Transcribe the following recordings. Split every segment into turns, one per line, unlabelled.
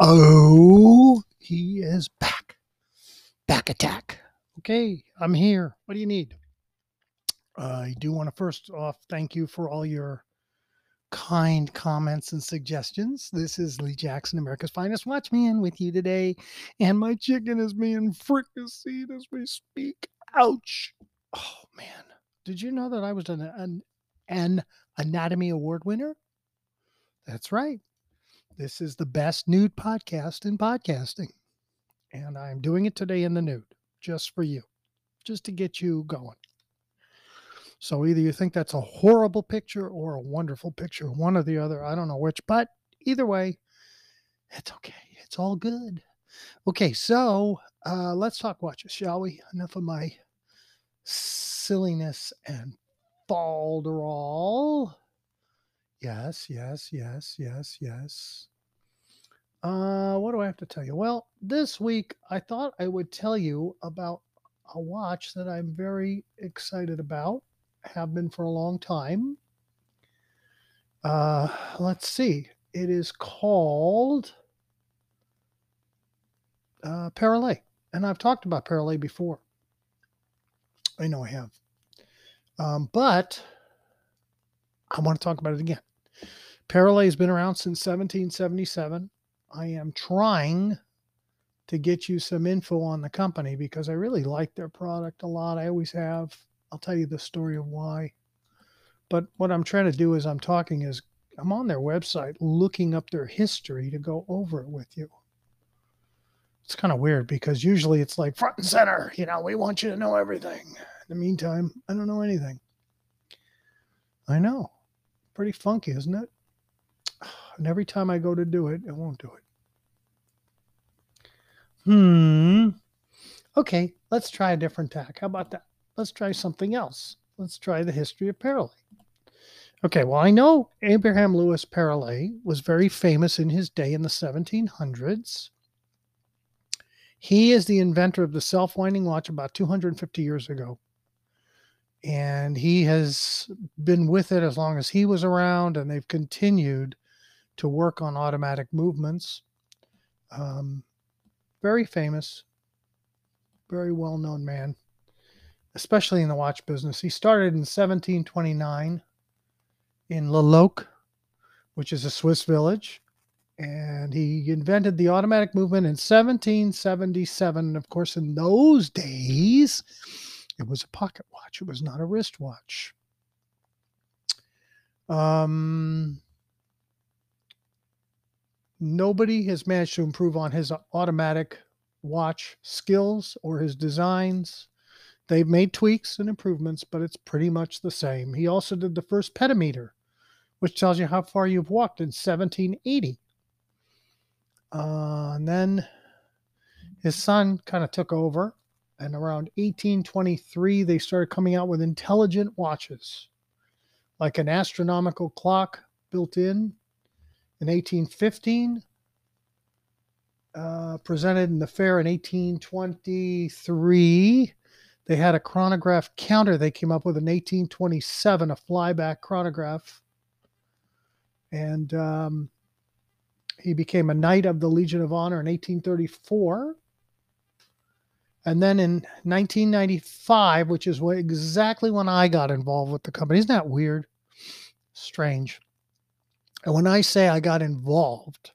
Uh oh, he is back. Back attack. Okay, I'm here. What do you need? I do want to first off thank you for all your kind comments and suggestions. This is Lee Jackson, America's Finest Watchman, with you today. And my chicken is being fricasseed as we speak. Ouch. Oh, man. Did you know that I was an, an, an Anatomy Award winner? That's right. This is the best nude podcast in podcasting. And I'm doing it today in the nude, just for you, just to get you going. So either you think that's a horrible picture or a wonderful picture, one or the other. I don't know which, but either way, it's okay. It's all good. Okay, so uh, let's talk watches, shall we? Enough of my silliness and falderall. Yes, yes, yes, yes, yes. Uh, what do I have to tell you? Well, this week I thought I would tell you about a watch that I'm very excited about have been for a long time. Uh, let's see. It is called uh, Perrelet. And I've talked about Perrelet before. I know I have. Um, but I want to talk about it again. Perrelet has been around since 1777. I am trying to get you some info on the company because I really like their product a lot. I always have. I'll tell you the story of why. But what I'm trying to do as I'm talking is I'm on their website looking up their history to go over it with you. It's kind of weird because usually it's like front and center, you know, we want you to know everything. In the meantime, I don't know anything. I know. Pretty funky, isn't it? And every time I go to do it, it won't do it. Hmm. Okay, let's try a different tack. How about that? Let's try something else. Let's try the history of Perrelet. Okay, well, I know Abraham Louis Perrelet was very famous in his day in the 1700s. He is the inventor of the self winding watch about 250 years ago. And he has been with it as long as he was around, and they've continued to work on automatic movements. Um, very famous, very well known man especially in the watch business. He started in 1729 in Le which is a Swiss village. And he invented the automatic movement in 1777. And of course, in those days, it was a pocket watch, it was not a wristwatch. Um, nobody has managed to improve on his automatic watch skills or his designs. They've made tweaks and improvements, but it's pretty much the same. He also did the first pedometer, which tells you how far you've walked in 1780. Uh, and then his son kind of took over, and around 1823, they started coming out with intelligent watches, like an astronomical clock built in. In 1815, uh, presented in the fair in 1823 they had a chronograph counter they came up with in 1827, a flyback chronograph. And um, he became a Knight of the Legion of Honor in 1834. And then in 1995, which is what, exactly when I got involved with the company, isn't that weird? Strange. And when I say I got involved,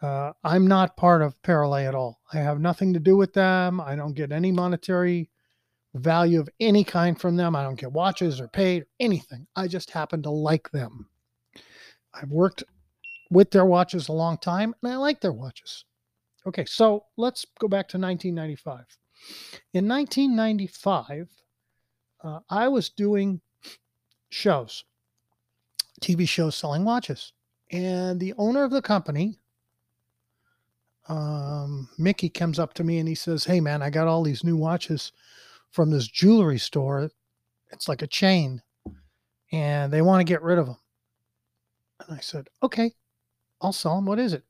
uh, I'm not part of Perrelet at all. I have nothing to do with them. I don't get any monetary value of any kind from them. I don't get watches or paid or anything. I just happen to like them. I've worked with their watches a long time and I like their watches. Okay, so let's go back to 1995. In 1995, uh, I was doing shows, TV shows selling watches. And the owner of the company, um, Mickey, comes up to me and he says, Hey, man, I got all these new watches from this jewelry store. It's like a chain, and they want to get rid of them. And I said, okay, I'll sell them. What is it?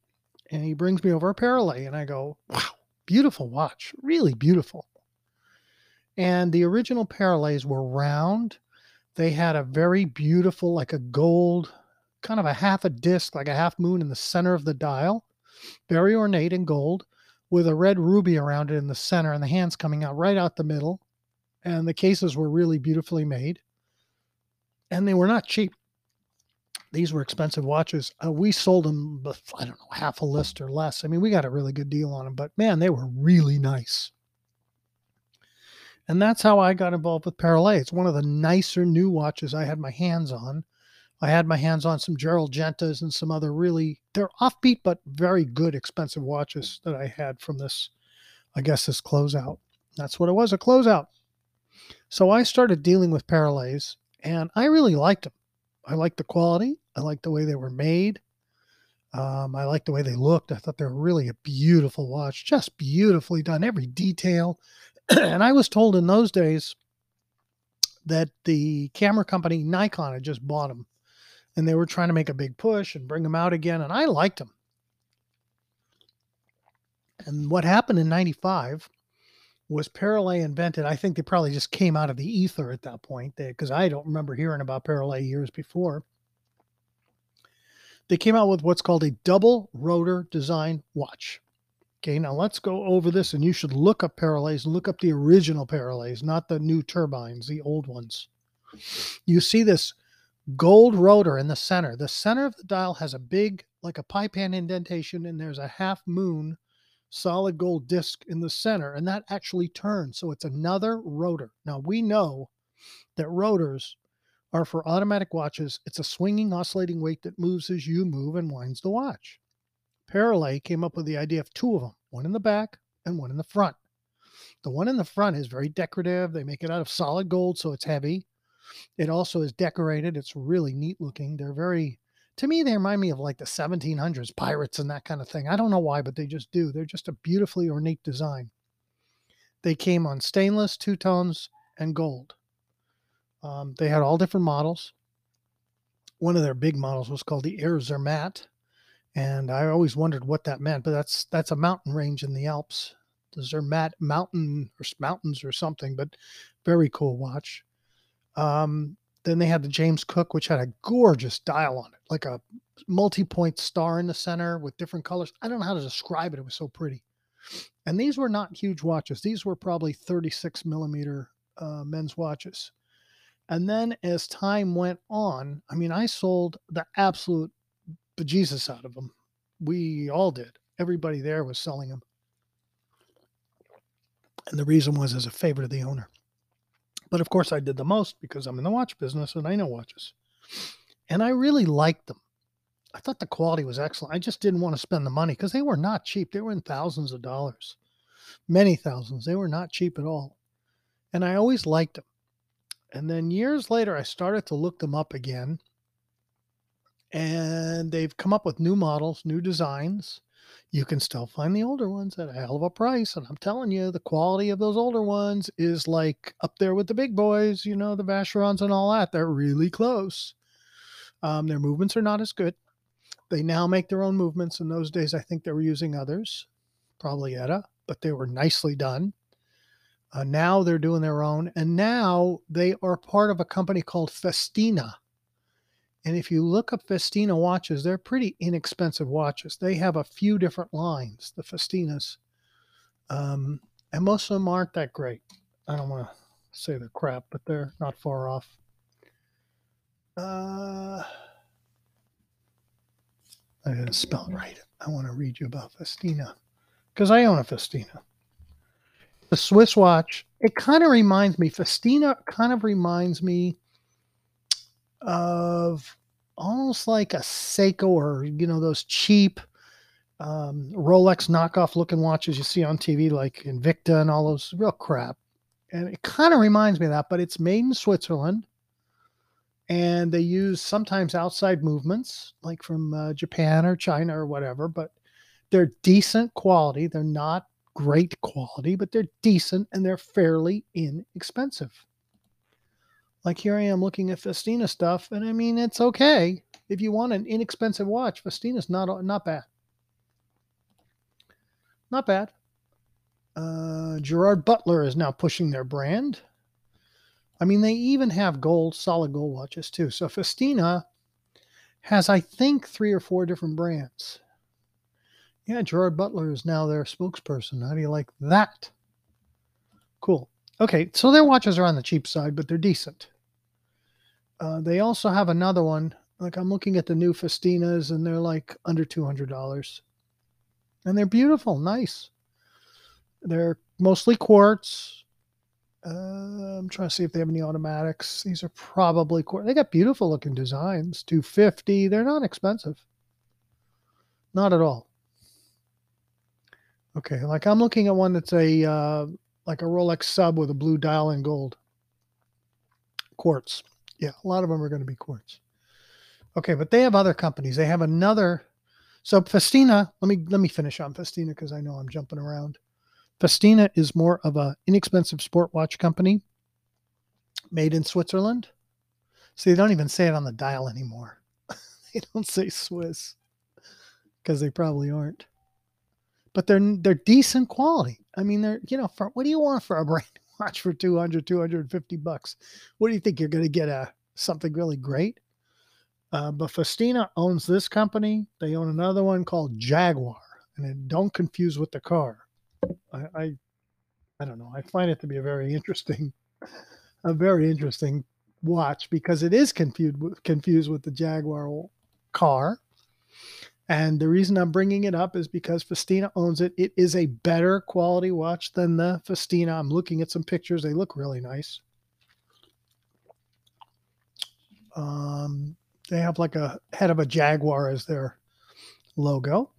And he brings me over a Perrelet, and I go, wow, beautiful watch, really beautiful. And the original Perrelets were round. They had a very beautiful, like a gold, kind of a half a disc, like a half moon in the center of the dial. very ornate in gold, with a red ruby around it in the center, and the hands coming out right out the middle. And the cases were really beautifully made, and they were not cheap. These were expensive watches. Uh, we sold them, I don't know, half a list or less. I mean, we got a really good deal on them, but man, they were really nice. And that's how I got involved with Perrelet. It's one of the nicer new watches I had my hands on. I had my hands on some Gerald Gentas and some other really, they're offbeat, but very good expensive watches that I had from this, I guess, this closeout. That's what it was, a closeout. So I started dealing with Perrelets and I really liked them. I liked the quality. I liked the way they were made. Um, I liked the way they looked. I thought they were really a beautiful watch, just beautifully done, every detail. and I was told in those days that the camera company Nikon had just bought them and they were trying to make a big push and bring them out again. And I liked them. And what happened in 95 was Perrelet invented. I think they probably just came out of the ether at that point because I don't remember hearing about Perrelet years before. They came out with what's called a double rotor design watch. Okay, now let's go over this, and you should look up Perrelets, look up the original Perrelets, not the new turbines, the old ones. You see this gold rotor in the center. The center of the dial has a big, like a pie pan indentation, and there's a half moon solid gold disc in the center, and that actually turns. So it's another rotor. Now we know that rotors are for automatic watches. It's a swinging, oscillating weight that moves as you move and winds the watch. Perrelet came up with the idea of two of them, one in the back and one in the front. The one in the front is very decorative. They make it out of solid gold, so it's heavy. It also is decorated. It's really neat looking. They're very to me, they remind me of like the 1700s pirates and that kind of thing. I don't know why, but they just do. They're just a beautifully ornate design. They came on stainless, two tones, and gold. Um, they had all different models. One of their big models was called the Air Zermatt, and I always wondered what that meant. But that's that's a mountain range in the Alps, the Zermatt mountain or mountains or something. But very cool watch. Um, then they had the James Cook, which had a gorgeous dial on it, like a multi-point star in the center with different colors. I don't know how to describe it. It was so pretty. And these were not huge watches. These were probably 36 millimeter uh, men's watches. And then as time went on, I mean, I sold the absolute bejesus out of them. We all did. Everybody there was selling them. And the reason was as a favor to the owner. But of course, I did the most because I'm in the watch business and I know watches. And I really liked them. I thought the quality was excellent. I just didn't want to spend the money because they were not cheap. They were in thousands of dollars, many thousands. They were not cheap at all. And I always liked them. And then years later, I started to look them up again. And they've come up with new models, new designs you can still find the older ones at a hell of a price. And I'm telling you, the quality of those older ones is like up there with the big boys, you know, the Vacherons and all that. They're really close. Um, their movements are not as good. They now make their own movements. In those days, I think they were using others, probably ETA, but they were nicely done. Uh, now they're doing their own. And now they are part of a company called Festina. And if you look up Festina watches, they're pretty inexpensive watches. They have a few different lines, the Festinas. Um, and most of them aren't that great. I don't want to say they're crap, but they're not far off. Uh, I didn't spell it right. I want to read you about Festina because I own a Festina. The Swiss watch, it kind of reminds me, Festina kind of reminds me of almost like a Seiko or you know those cheap um, Rolex knockoff looking watches you see on TV like Invicta and all those real crap. And it kind of reminds me of that, but it's made in Switzerland. And they use sometimes outside movements, like from uh, Japan or China or whatever, but they're decent quality. They're not great quality, but they're decent and they're fairly inexpensive. Like here I am looking at Festina stuff, and I mean it's okay if you want an inexpensive watch. Festina's not not bad, not bad. Uh, Gerard Butler is now pushing their brand. I mean, they even have gold, solid gold watches too. So Festina has, I think, three or four different brands. Yeah, Gerard Butler is now their spokesperson. How do you like that? Cool. Okay, so their watches are on the cheap side, but they're decent. Uh, they also have another one. Like I'm looking at the new Festinas, and they're like under two hundred dollars, and they're beautiful, nice. They're mostly quartz. Uh, I'm trying to see if they have any automatics. These are probably quartz. They got beautiful looking designs. Two fifty. They're not expensive. Not at all. Okay, like I'm looking at one that's a uh, like a Rolex sub with a blue dial in gold. Quartz. Yeah, a lot of them are going to be quartz. Okay, but they have other companies. They have another. So Festina, let me let me finish on Festina because I know I'm jumping around. Festina is more of a inexpensive sport watch company made in Switzerland. See, they don't even say it on the dial anymore. they don't say Swiss because they probably aren't. But they're they're decent quality. I mean, they're you know, for what do you want for a brand watch for 200 250 bucks? What do you think you're going to get a something really great? Uh, but Festina owns this company. They own another one called Jaguar, and don't confuse with the car. I, I, I don't know. I find it to be a very interesting, a very interesting watch because it is confused with, confused with the Jaguar car. And the reason I'm bringing it up is because Festina owns it. It is a better quality watch than the Festina. I'm looking at some pictures. They look really nice. Um, they have like a head of a jaguar as their logo.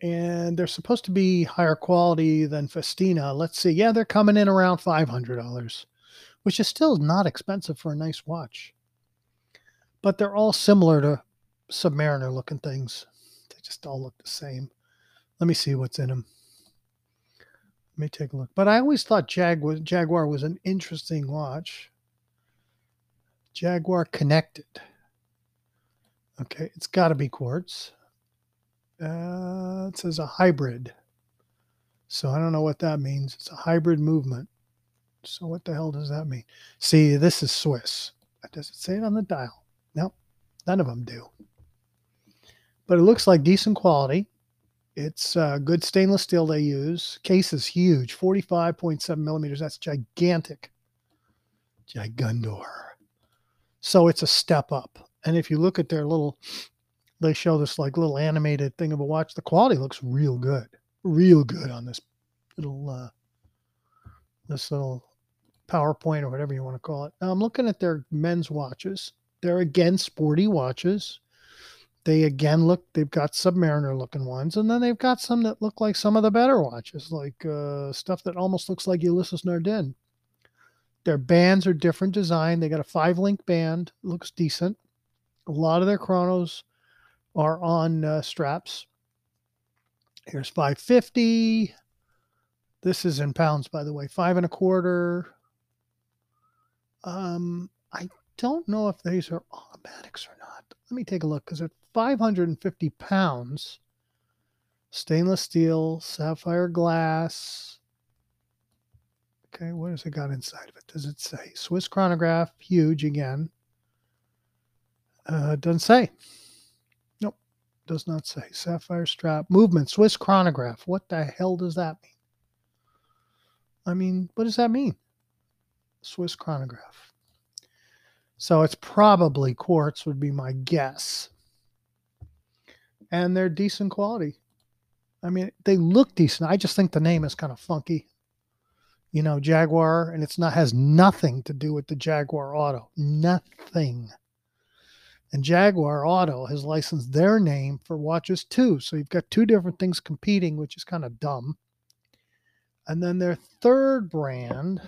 And they're supposed to be higher quality than Festina. Let's see. Yeah, they're coming in around $500, which is still not expensive for a nice watch. But they're all similar to Submariner looking things. They just all look the same. Let me see what's in them. Let me take a look. But I always thought Jag was, Jaguar was an interesting watch. Jaguar Connected. Okay, it's got to be quartz. Uh, it says a hybrid. So I don't know what that means. It's a hybrid movement. So what the hell does that mean? See, this is Swiss. Does it say it on the dial? No, none of them do. But it looks like decent quality. It's uh, good stainless steel they use. Case is huge, 45.7 millimeters. That's gigantic. Gigundor. So it's a step up. And if you look at their little, they show this like little animated thing of a watch. The quality looks real good, real good on this little, uh, this little PowerPoint or whatever you want to call it. Now I'm looking at their men's watches. They're again sporty watches. They again look, they've got Submariner looking ones, and then they've got some that look like some of the better watches, like uh, stuff that almost looks like Ulysse Nardin. Their bands are different design. They got a five link band, looks decent. A lot of their chronos are on uh, straps. Here's 550. This is in pounds, by the way. Five and a quarter. Um, I don't know if these are automatics or not. Let me take a look because at 550 pounds, stainless steel, sapphire glass, Okay, what has it got inside of it? Does it say Swiss chronograph? Huge again. Uh, doesn't say. Nope, does not say. Sapphire strap movement Swiss chronograph. What the hell does that mean? I mean, what does that mean? Swiss chronograph. So it's probably quartz would be my guess. And they're decent quality. I mean, they look decent. I just think the name is kind of funky you know, Jaguar, and it's not has nothing to do with the Jaguar Auto. Nothing. And Jaguar Auto has licensed their name for watches too. So you've got two different things competing, which is kind of dumb. And then their third brand,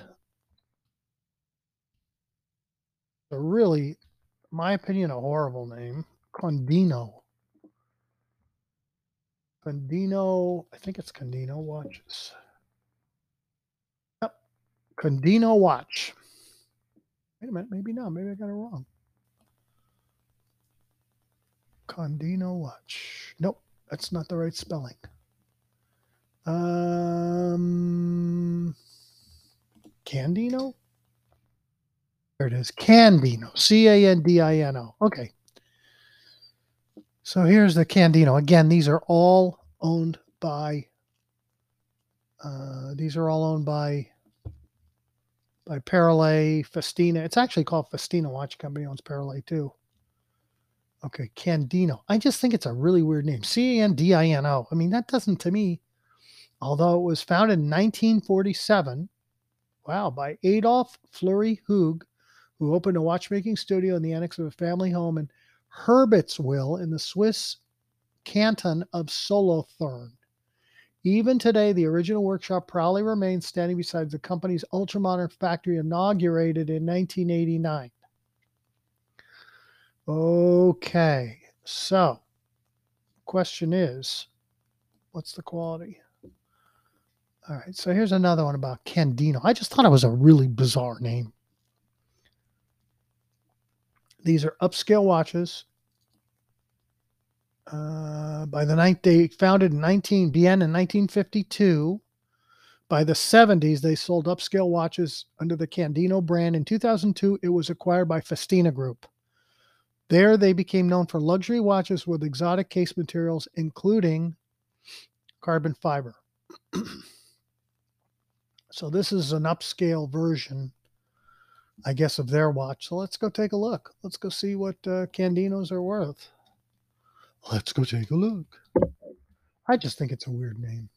a really, my opinion, a horrible name, Condino. Condino, I think it's Condino watches. Yep, Condino watch. Wait a minute, maybe not. Maybe I got it wrong. Condino watch. Nope, that's not the right spelling. Um, Candino? There it is. Candino. C A N D I N O. Okay. So here's the Candino. Again, these are all owned by uh, these are all owned by by Perrelet, Festina. It's actually called Festina Watch Company owns Perrelet too. Okay, Candino. I just think it's a really weird name. C A N D I N O. I mean, that doesn't to me, although it was founded in 1947, wow, by Adolf Fleury Hug, who opened a watchmaking studio in the annex of a family home in Herbetswil in the Swiss canton of Solothurn. Even today, the original workshop proudly remains standing beside the company's ultramodern factory inaugurated in 1989. Okay, so question is, what's the quality? All right, so here's another one about Candino. I just thought it was a really bizarre name. These are upscale watches uh, by the ninth, they founded in 19 began in 1952. By the 70s, they sold upscale watches under the Candino brand. In 2002, it was acquired by Festina Group. There, they became known for luxury watches with exotic case materials, including carbon fiber. so, this is an upscale version, I guess, of their watch. So, let's go take a look. Let's go see what uh, Candinos are worth. Let's go take a look. I just think it's a weird name.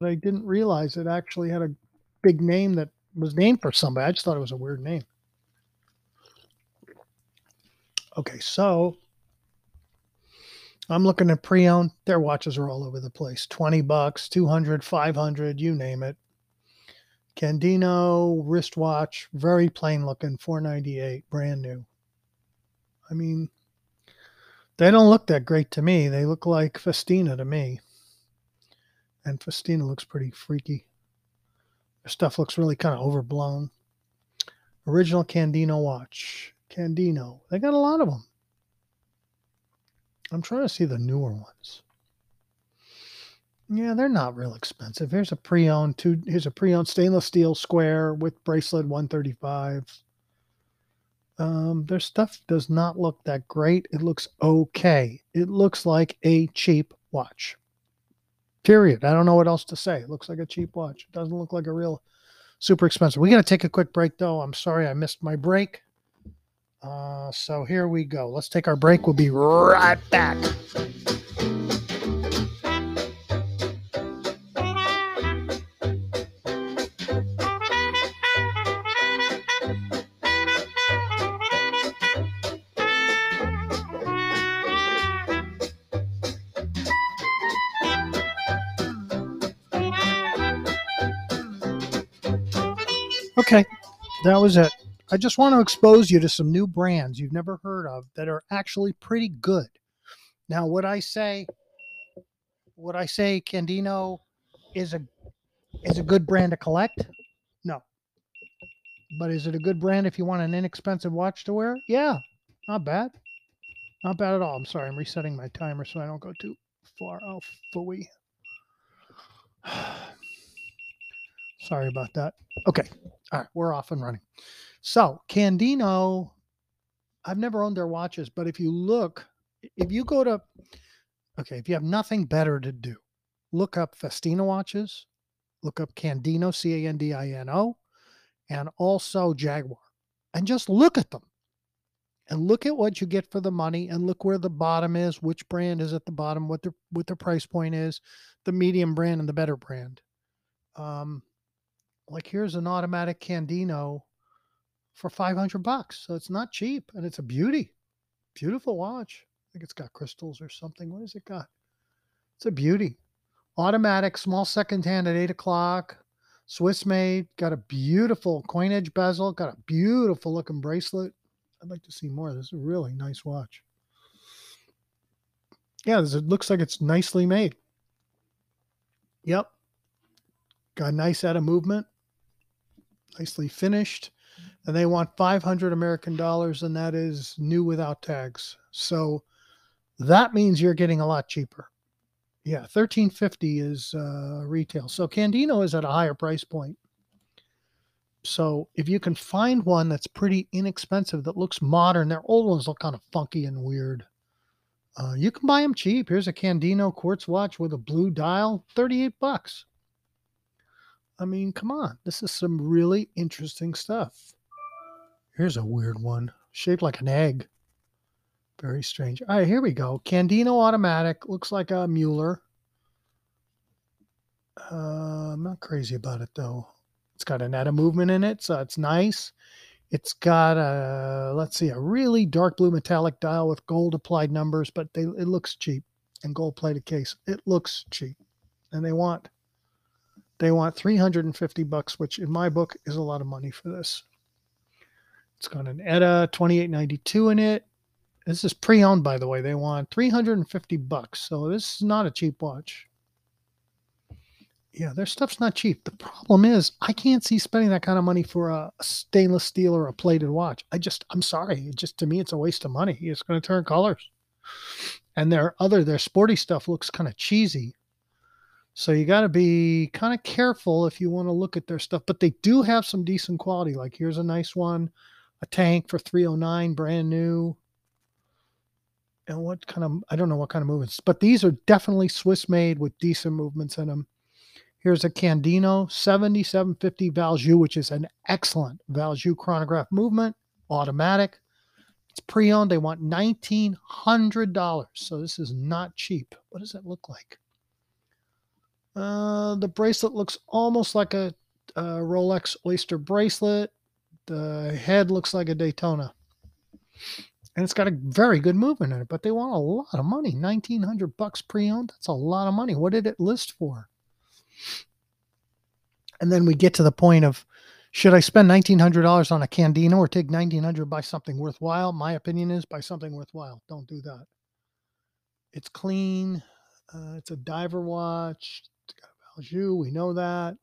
But I didn't realize it actually had a big name that was named for somebody. I just thought it was a weird name. Okay, so I'm looking at pre-owned. Their watches are all over the place. 20 bucks, 200, 500, you name it. Candino wristwatch, very plain looking, 498, brand new. I mean, they don't look that great to me. They look like Festina to me. And Festina looks pretty freaky. Their stuff looks really kind of overblown. Original Candino watch. Candino. They got a lot of them. I'm trying to see the newer ones. Yeah, they're not real expensive. Here's a pre-owned two. Here's a pre-owned stainless steel square with bracelet 135. Um, their stuff does not look that great. It looks okay. It looks like a cheap watch. Period. I don't know what else to say. It looks like a cheap watch. It doesn't look like a real super expensive. We got to take a quick break though. I'm sorry I missed my break. Uh, so here we go. Let's take our break. We'll be right back. Okay, that was it. I just want to expose you to some new brands you've never heard of that are actually pretty good. Now, would I say would I say Candino is a is a good brand to collect? No. But is it a good brand if you want an inexpensive watch to wear? Yeah, not bad. Not bad at all. I'm sorry, I'm resetting my timer so I don't go too far off the Sorry about that. Okay. All right. We're off and running. So, Candino, I've never owned their watches, but if you look, if you go to, okay, if you have nothing better to do, look up Festina watches, look up Candino, C A N D I N O, and also Jaguar, and just look at them and look at what you get for the money and look where the bottom is, which brand is at the bottom, what the what the price point is, the medium brand and the better brand. Um, like here's an automatic Candino for 500 bucks. So it's not cheap and it's a beauty. Beautiful watch. I think it's got crystals or something. What has it got? It's a beauty. Automatic, small second hand at eight o'clock. Swiss made. Got a beautiful coin edge bezel. Got a beautiful looking bracelet. I'd like to see more. This is a really nice watch. Yeah, it looks like it's nicely made. Yep. Got a nice out of movement nicely finished. And they want 500 American dollars, and that is new without tags. So that means you're getting a lot cheaper. Yeah, 1350 is uh, retail. So Candino is at a higher price point. So if you can find one that's pretty inexpensive that looks modern, their old ones look kind of funky and weird. Uh, you can buy them cheap. Here's a Candino quartz watch with a blue dial, 38 bucks. I mean, come on. This is some really interesting stuff. Here's a weird one, shaped like an egg. Very strange. All right, here we go. Candino automatic. Looks like a Mueller. Uh, I'm not crazy about it though. It's got an ETA movement in it, so it's nice. It's got a let's see, a really dark blue metallic dial with gold applied numbers, but they it looks cheap and gold plated case. It looks cheap, and they want they want 350 bucks, which in my book is a lot of money for this. It's got an ETA 2892 in it. This is pre-owned, by the way. They want 350 bucks, so this is not a cheap watch yeah, their stuff's not cheap. The problem is, I can't see spending that kind of money for a, stainless steel or a plated watch. I just, I'm sorry. It just to me, it's a waste of money. It's going to turn colors. And their other, their sporty stuff looks kind of cheesy. So you got to be kind of careful if you want to look at their stuff. But they do have some decent quality. Like here's a nice one, a tank for 309, brand new. And what kind of, I don't know what kind of movements, but these are definitely Swiss made with decent movements in them Here's a Candino 7750 Valjoux, which is an excellent Valjoux chronograph movement, automatic. It's pre-owned. They want $1,900. So this is not cheap. What does it look like? Uh, the bracelet looks almost like a, a Rolex Oyster bracelet. The head looks like a Daytona. And it's got a very good movement in it, but they want a lot of money. 1900 bucks pre-owned. That's a lot of money. What did it list for? And then we get to the point of should I spend $1,900 on a Candino or take $1,900 buy something worthwhile? My opinion is buy something worthwhile. Don't do that. It's clean. Uh, it's a diver watch. Valjoux. We know that.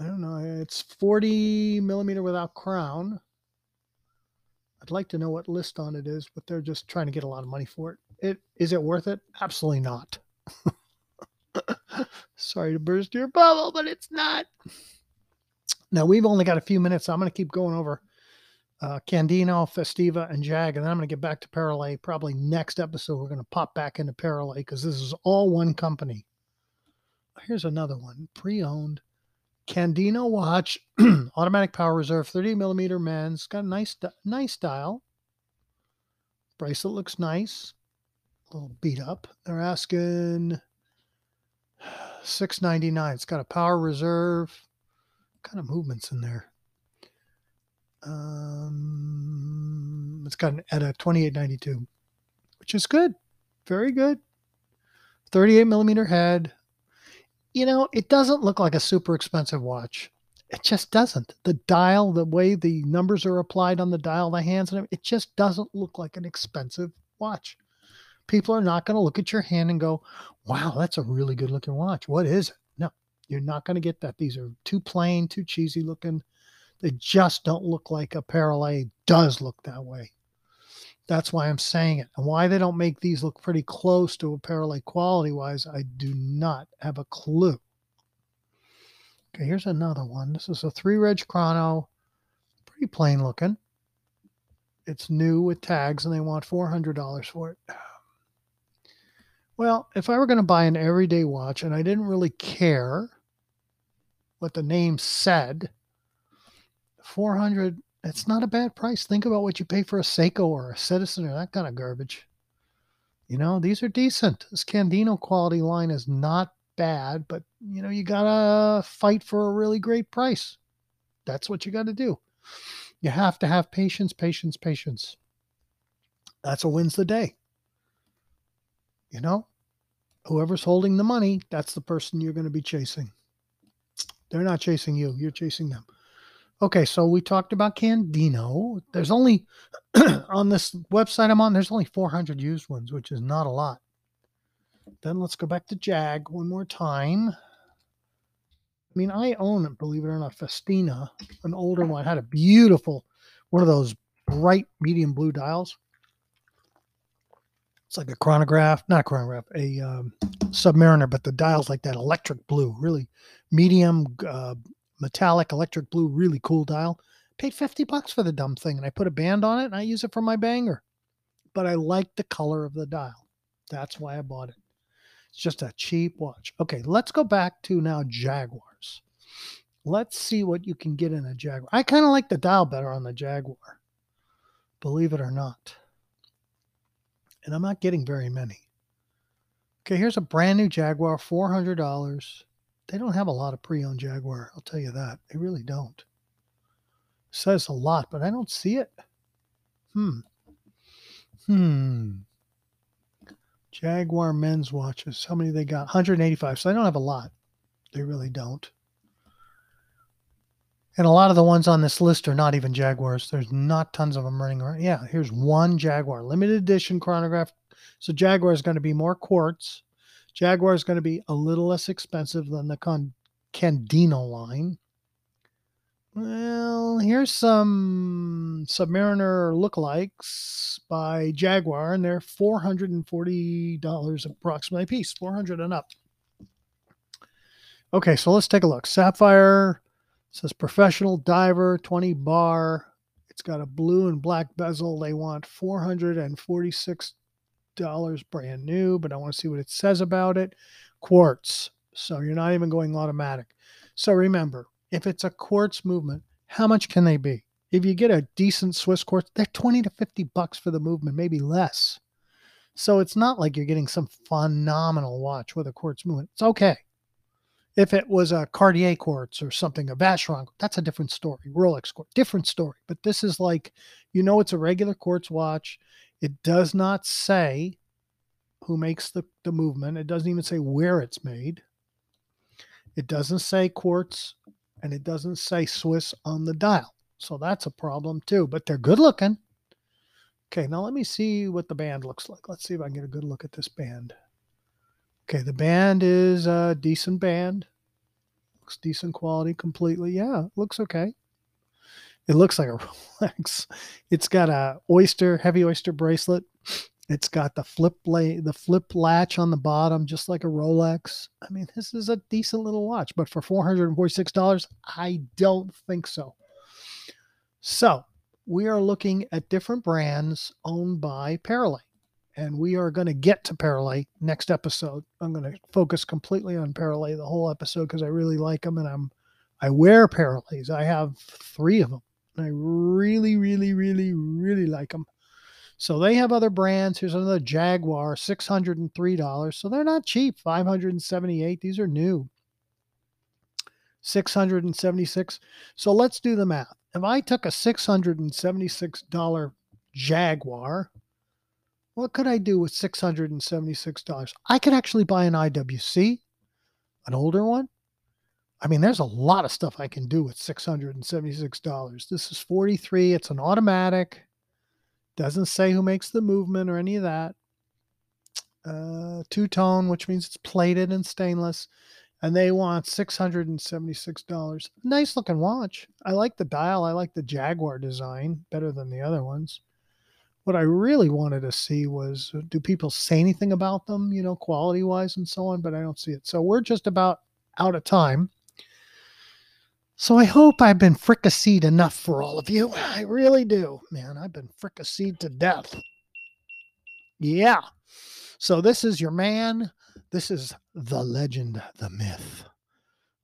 I don't know. It's 40 millimeter without crown. I'd like to know what list on it is, but they're just trying to get a lot of money for it. It is it worth it? Absolutely not. Sorry to burst your bubble, but it's not. Now we've only got a few minutes. So I'm going to keep going over uh, Candino, Festina, and Jag, and then I'm going to get back to Perrelet. Probably next episode, we're going to pop back into Perrelet because this is all one company. Here's another one pre-owned Candino watch, automatic power reserve, 30 millimeter men's. Got a nice, nice dial. Bracelet looks nice. A little beat up. They're asking 699. It's got a power reserve. What kind of movements in there? Um, it's got an ETA 2892, which is good. Very good. 38 millimeter head. You know, it doesn't look like a super expensive watch. It just doesn't. The dial, the way the numbers are applied on the dial, the hands, and it just doesn't look like an expensive watch people are not going to look at your hand and go, wow, that's a really good looking watch. What is it? No, you're not going to get that. These are too plain, too cheesy looking. They just don't look like a Perrelet does look that way. That's why I'm saying it. And why they don't make these look pretty close to a Perrelet quality wise, I do not have a clue. Okay, here's another one. This is a three reg chrono, pretty plain looking. It's new with tags and they want $400 for it. Well, if I were going to buy an everyday watch and I didn't really care what the name said, 400 it's not a bad price. Think about what you pay for a Seiko or a Citizen or that kind of garbage. You know, these are decent. This Candino quality line is not bad, but you know, you got to fight for a really great price. That's what you got to do. You have to have patience, patience, patience. That's what wins the day. You know, whoever's holding the money, that's the person you're going to be chasing. They're not chasing you, you're chasing them. Okay, so we talked about Candino. There's only on this website I'm on, there's only 400 used ones, which is not a lot. Then let's go back to Jag one more time. I mean, I own believe it or not, Festina, an older one. had a beautiful one of those bright medium blue dials it's like a chronograph, not a chronograph, a um, submariner, but the dial's like that electric blue, really medium uh, metallic electric blue, really cool dial. Paid 50 bucks for the dumb thing and I put a band on it and I use it for my banger. but I like the color of the dial. That's why I bought it. It's just a cheap watch. Okay, let's go back to now Jaguars. Let's see what you can get in a Jaguar. I kind of like the dial better on the Jaguar, believe it or not. And I'm not getting very many. Okay, here's a brand new Jaguar, $400. They don't have a lot of pre owned Jaguar, I'll tell you that. They really don't. Says a lot, but I don't see it. Hmm. Hmm. Jaguar men's watches. How many they got? 185. So they don't have a lot. They really don't. And a lot of the ones on this list are not even Jaguars. There's not tons of them running around. Yeah, here's one Jaguar, limited edition chronograph. So Jaguar is going to be more quartz. Jaguar is going to be a little less expensive than the Con- Candino line. Well, here's some Submariner lookalikes by Jaguar, and they're $440 approximately a piece, 400 and up. Okay, so let's take a look. Sapphire says professional diver, 20 bar. It's got a blue and black bezel. They want $446 brand new, but I want to see what it says about it. Quartz. So you're not even going automatic. So remember, if it's a quartz movement, how much can they be? If you get a decent Swiss quartz, they're 20 to 50 bucks for the movement, maybe less. So it's not like you're getting some phenomenal watch with a quartz movement. It's okay. If it was a Cartier quartz or something, a Vacheron, that's a different story. Rolex quartz, different story. But this is like, you know, it's a regular quartz watch. It does not say who makes the, the movement. It doesn't even say where it's made. It doesn't say quartz and it doesn't say Swiss on the dial. So that's a problem too, but they're good looking. Okay, now let me see what the band looks like. Let's see if I can get a good look at this band. Okay, the band is a decent band. Looks decent quality completely. Yeah, looks okay. It looks like a Rolex. It's got a oyster, heavy oyster bracelet. It's got the flip lay, the flip latch on the bottom, just like a Rolex. I mean, this is a decent little watch, but for four hundred and forty-six dollars, I don't think so. So we are looking at different brands owned by Perrelet, and we are going to get to Perrelet next episode. I'm going to focus completely on Perrelet the whole episode because I really like them, and I'm I wear Perrelets. I have three of them. I really, really, really, really like them. So they have other brands. Here's another Jaguar, $603. So they're not cheap. 578. These are new. 676. So let's do the math. If I took a $676 Jaguar, what could I do with $676? I could actually buy an IWC, an older one. I mean, there's a lot of stuff I can do with $676. This is 43. It's an automatic. Doesn't say who makes the movement or any of that. Uh, two tone, which means it's plated and stainless. And they want $676. Nice looking watch. I like the dial. I like the Jaguar design better than the other ones. What I really wanted to see was uh, do people say anything about them, you know, quality wise and so on, but I don't see it. So we're just about out of time. So I hope I've been fricasseed enough for all of you. I really do. Man, I've been fricasseed to death. Yeah. So this is your man. This is the legend, the myth.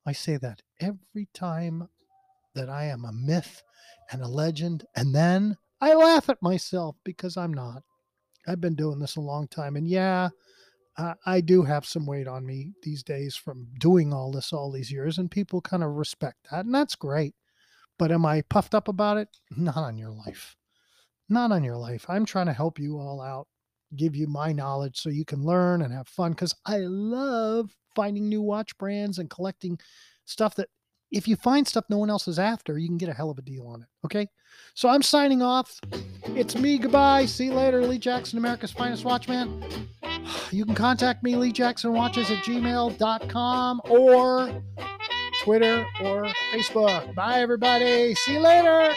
I say that every time that I am a myth and a legend, and then I laugh at myself because I'm not. I've been doing this a long time. And yeah, I, do have some weight on me these days from doing all this all these years, and people kind of respect that, and that's great. But am I puffed up about it? Not on your life. Not on your life. I'm trying to help you all out, give you my knowledge so you can learn and have fun because I love finding new watch brands and collecting stuff that if you find stuff no one else is after, you can get a hell of a deal on it. Okay. So I'm signing off. It's me. Goodbye. See you later. Lee Jackson, America's finest watchman. You can contact me, Lee Jackson Watches at gmail.com or Twitter or Facebook. Bye, everybody. See you later.